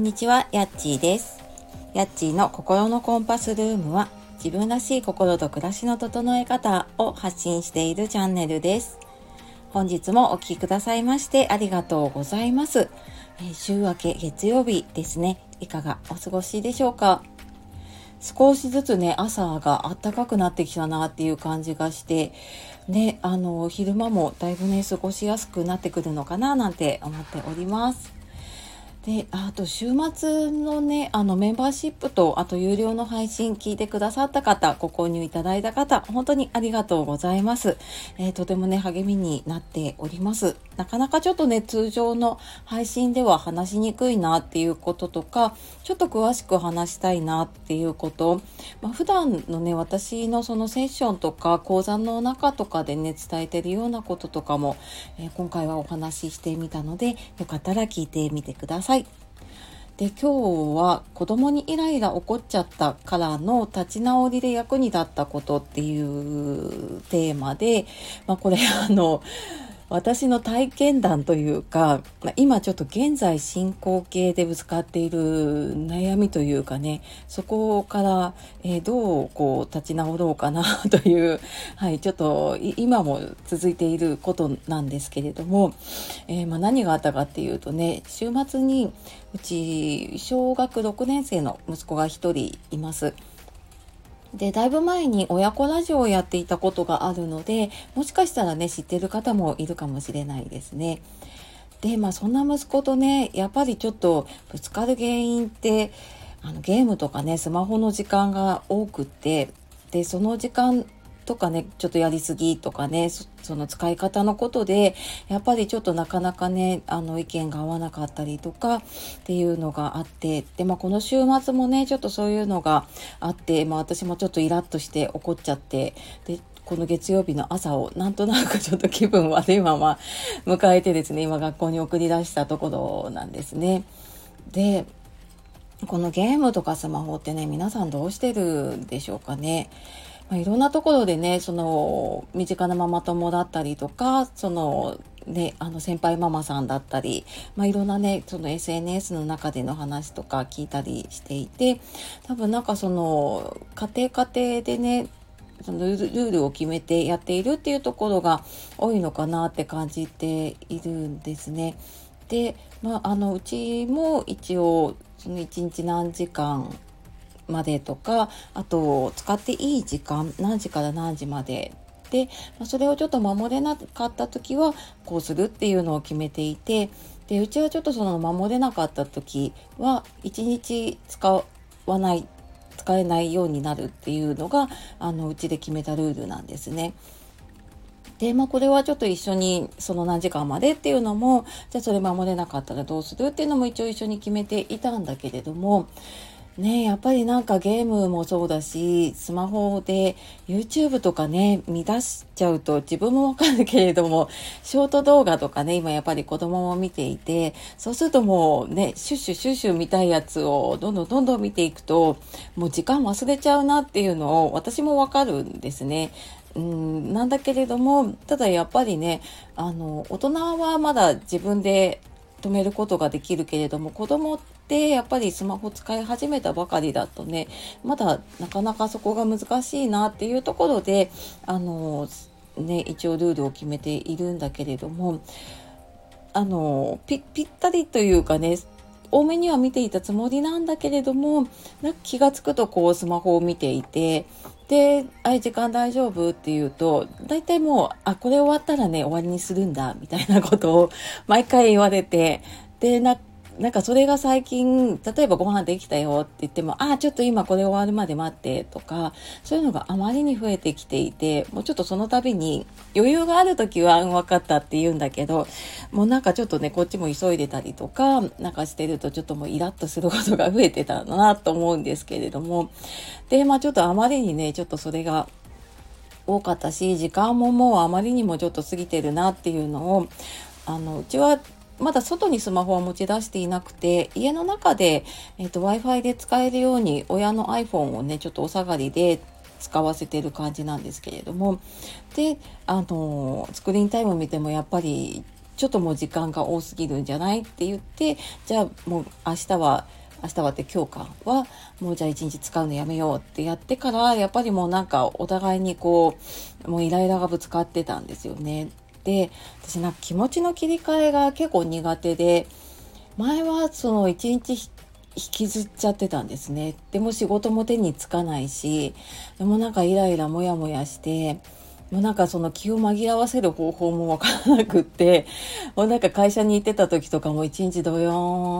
んにちは、やっちーです。やっちーの心のコンパスルームは、自分らしい心と暮らしの整え方を発信しているチャンネルです。本日もお聴きくださいましてありがとうございます。え週明け月曜日ですね。いかがお過ごしでしょうか？少しずつね、朝が暖かくなってきたなっていう感じがして、ね、あの、昼間もだいぶね、過ごしやすくなってくるのかななんて思っております。で、あと週末のね、あのメンバーシップと、あと有料の配信聞いてくださった方、ご購入いただいた方、本当にありがとうございます。えーとてもね、励みになっております。なかなかちょっとね、通常の配信では話しにくいなっていうこととか、ちょっと詳しく話したいなっていうこと、まあ、普段のね、私のそのセッションとか講座の中とかでね、伝えてるようなこととかも、えー今回はお話ししてみたので、よかったら聞いてみてください。で今日は子供にイライラ起こっちゃったからの立ち直りで役に立ったことっていうテーマで、まあ、これあの私の体験談というか、まあ今ちょっと現在進行形でぶつかっている悩みというかねそこから、えーどうこう立ち直ろうかなという、はい、ちょっと今も続いていることなんですけれども、えーまあ何があったかっていうとね週末にうち小学6年生の息子が1人います。で、だいぶ前に親子ラジオをやっていたことがあるので、もしかしたらね、知ってる方もいるかもしれないですね。で、まあそんな息子とね、やっぱりちょっとぶつかる原因って、あのゲームとかね、スマホの時間が多くって、で、その時間とかね、ちょっとやりすぎとかね、その使い方のことで、やっぱりちょっとなかなかね、あの意見が合わなかったりとかっていうのがあって、で、まあこの週末もね、ちょっとそういうのがあって、まあ私もちょっとイラッとして怒っちゃって、で、この月曜日の朝をなんとなくちょっと気分悪いまま迎えてですね、今学校に送り出したところなんですね。で、このゲームとかスマホってね、皆さんどうしてるんでしょうかね。まあ、いろんなところでね、その、身近なママ友だったりとか、その、ね、あの先輩ママさんだったり、まあ、いろんなね、その SNS の中での話とか聞いたりしていて、多分なんかその、家庭家庭でね、そのルールを決めてやっているっていうところが多いのかなって感じているんですね。で、まあ、あのうちも一応その1日何時間までとかあと使っていい時間何時から何時までで、それをちょっと守れなかった時はこうするっていうのを決めていてでうちはちょっとその守れなかった時は1日使わない使えないようになるっていうのがあのうちで決めたルールなんですね。で、まあ、これはちょっと一緒にその何時間までっていうのもじゃあそれ守れなかったらどうするっていうのも一応一緒に決めていたんだけれどもねやっぱりなんかゲームもそうだしスマホで YouTube とかね見出しちゃうと自分もわかるけれどもショート動画とかね今やっぱり子供も見ていてそうするともうねシュッシュシュッシュ見たいやつをどんどんどんどん見ていくともう時間忘れちゃうなっていうのを私もわかるんですね。うん、なんだけれどもただやっぱりねあの大人はまだ自分で止めることができるけれども子供ってやっぱりスマホ使い始めたばかりだとねまだなかなかそこが難しいなっていうところであのね一応ルールを決めているんだけれどもあのぴったりというかね多めには見ていたつもりなんだけれどもなんか気がつくとこうスマホを見ていてで「あい時間大丈夫?」って言うと大体もう「あこれ終わったらね終わりにするんだ」みたいなことを毎回言われてでななんかそれが最近例えばご飯できたよって言っても「ああちょっと今これ終わるまで待って」とかそういうのがあまりに増えてきていてもうちょっとその度に余裕がある時は「分かった」って言うんだけどもうなんかちょっとねこっちも急いでたりとかなんかしてるとちょっともうイラッとすることが増えてたなと思うんですけれどもでまあちょっとあまりにねちょっとそれが多かったし時間ももうあまりにもちょっと過ぎてるなっていうのをあのうちはまだ外にスマホは持ち出していなくて家の中で、えー、と w i f i で使えるように親の iPhone をねちょっとお下がりで使わせてる感じなんですけれどもであのスクリーンタイム見てもやっぱりちょっともう時間が多すぎるんじゃないって言ってじゃあもう明日は明日はって今日かはもうじゃあ一日使うのやめようってやってからやっぱりもうなんかお互いにこうもうイライラがぶつかってたんですよね。で私なんか気持ちの切り替えが結構苦手で前はその一日引きずっちゃってたんですね。でも仕事も手につかないしでもなんかイライラモヤモヤしてもうなんかその気を紛らわせる方法もわからなくって、もうなんか会社に行ってた時とかも一日ドヨ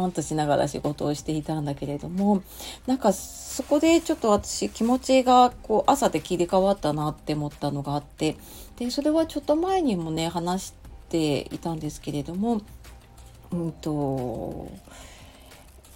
ーンとしながら仕事をしていたんだけれども、なんかそこでちょっと私気持ちがこう朝で切り替わったなって思ったのがあって、で、それはちょっと前にもね、話していたんですけれども、うんと、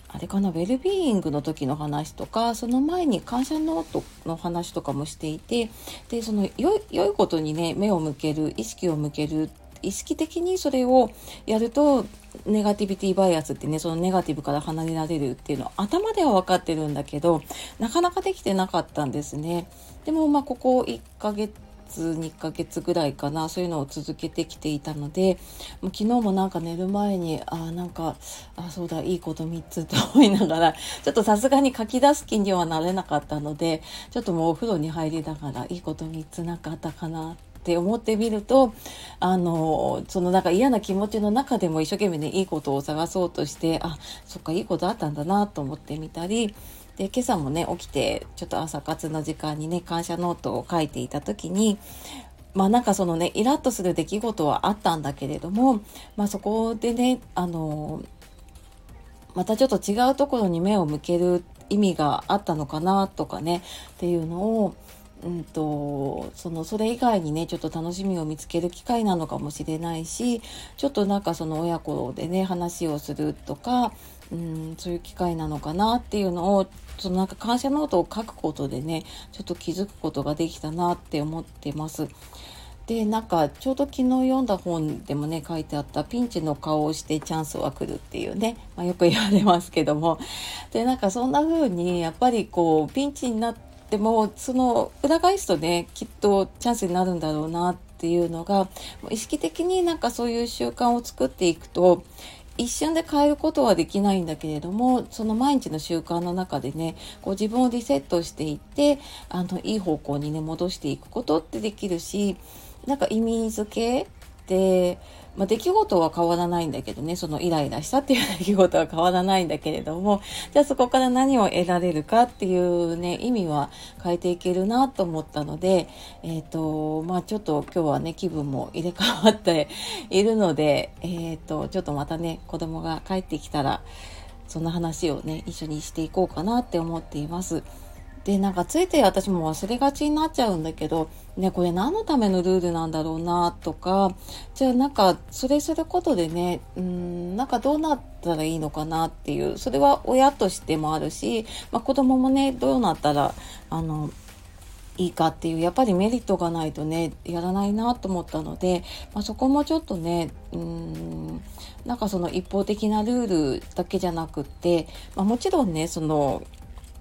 あれかなウェルビーイングの時の話とかその前に感謝ノートの話とかもしていてでその良いことにね目を向ける意識を向ける意識的にそれをやるとネガティビティバイアスってねそのネガティブから離れられるっていうのは頭では分かってるんだけどなかなかできてなかったんですね。でもまあここ1ヶ月2ヶ月ぐらいかなそういうのを続けてきていたのでもう昨日もなんか寝る前にあなんかあそうだいいこと3つと思いながらちょっとさすがに書き出す気にはなれなかったのでちょっともうお風呂に入りながらいいこと3つなかったかなって思ってみるとあのそのなんか嫌な気持ちの中でも一生懸命ねいいことを探そうとしてあそっかいいことあったんだなと思ってみたりで今朝もね起きてちょっと朝活の時間にね感謝ノートを書いていた時にまあなんかそのねイラッとする出来事はあったんだけれどもまあそこでねあのまたちょっと違うところに目を向ける意味があったのかなとかねっていうのをうんと、そのそれ以外にねちょっと楽しみを見つける機会なのかもしれないしちょっとなんかその親子でね話をするとか、うん、そういう機会なのかなっていうのをそのなんか感謝ノートを書くことでねちょっと気づくことができたなって思ってます。でなんかちょうど昨日読んだ本でもね書いてあったピンチの顔をしてチャンスは来るっていうね、まあ、よく言われますけどもでなんかそんな風にやっぱりこうピンチになってもその裏返すとねきっとチャンスになるんだろうなっていうのが意識的になんかそういう習慣を作っていくと一瞬で変えることはできないんだけれどもその毎日の習慣の中でねこう自分をリセットしていってあのいい方向にね戻していくことってできるしなんか意味付けでまあ、出来事は変わらないんだけどね、そのイライラしたっていう出来事は変わらないんだけれども、じゃあそこから何を得られるかっていうね、意味は変えていけるなと思ったので、えっ、ー、と、まあちょっと今日はね、気分も入れ替わっているので、えっ、ー、と、ちょっとまたね、子供が帰ってきたら、そんな話をね、一緒にしていこうかなって思っています。でなんかついて私も忘れがちになっちゃうんだけどねこれ何のためのルールなんだろうなとかじゃあなんかそれすることでねうんなんかどうなったらいいのかなっていうそれは親としてもあるし、まあ、子供もねどうなったらあのいいかっていうやっぱりメリットがないとねやらないなと思ったので、まあ、そこもちょっとねうんなんかその一方的なルールだけじゃなくって、まあ、もちろんねその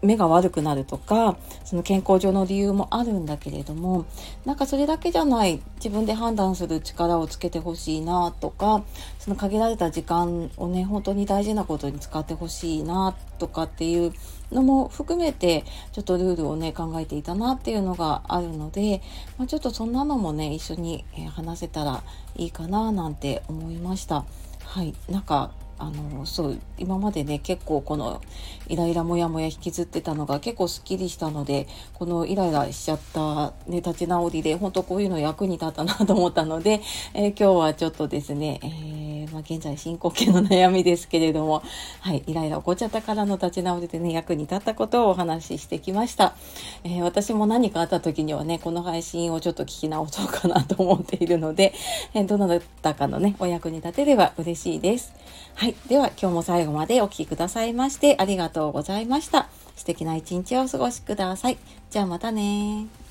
目が悪くなるとかその健康上の理由もあるんだけれどもなんかそれだけじゃない自分で判断する力をつけてほしいなとかその限られた時間をね本当に大事なことに使ってほしいなとかっていうのも含めてちょっとルールをね考えていたなっていうのがあるので、まあ、ちょっとそんなのもね一緒に話せたらいいかななんて思いました。はい、なんかあのそう今までね結構このイライラモヤモヤ引きずってたのが結構すっきりしたのでこのイライラしちゃった、ね、立ち直りで本当こういうの役に立ったなと思ったので、えー、今日はちょっとですね、えー、ま、現在進行形の悩みですけれども、はい、イライラ起こっちゃったからの立ち直りでね役に立ったことをお話ししてきました、えー、私も何かあった時にはねこの配信をちょっと聞き直そうかなと思っているので、えどなたかのねお役に立てれば嬉しいです。はい。では、今日も最後までお聴きくださいましてありがとうございました。素敵な一日をお過ごしください。じゃあまたね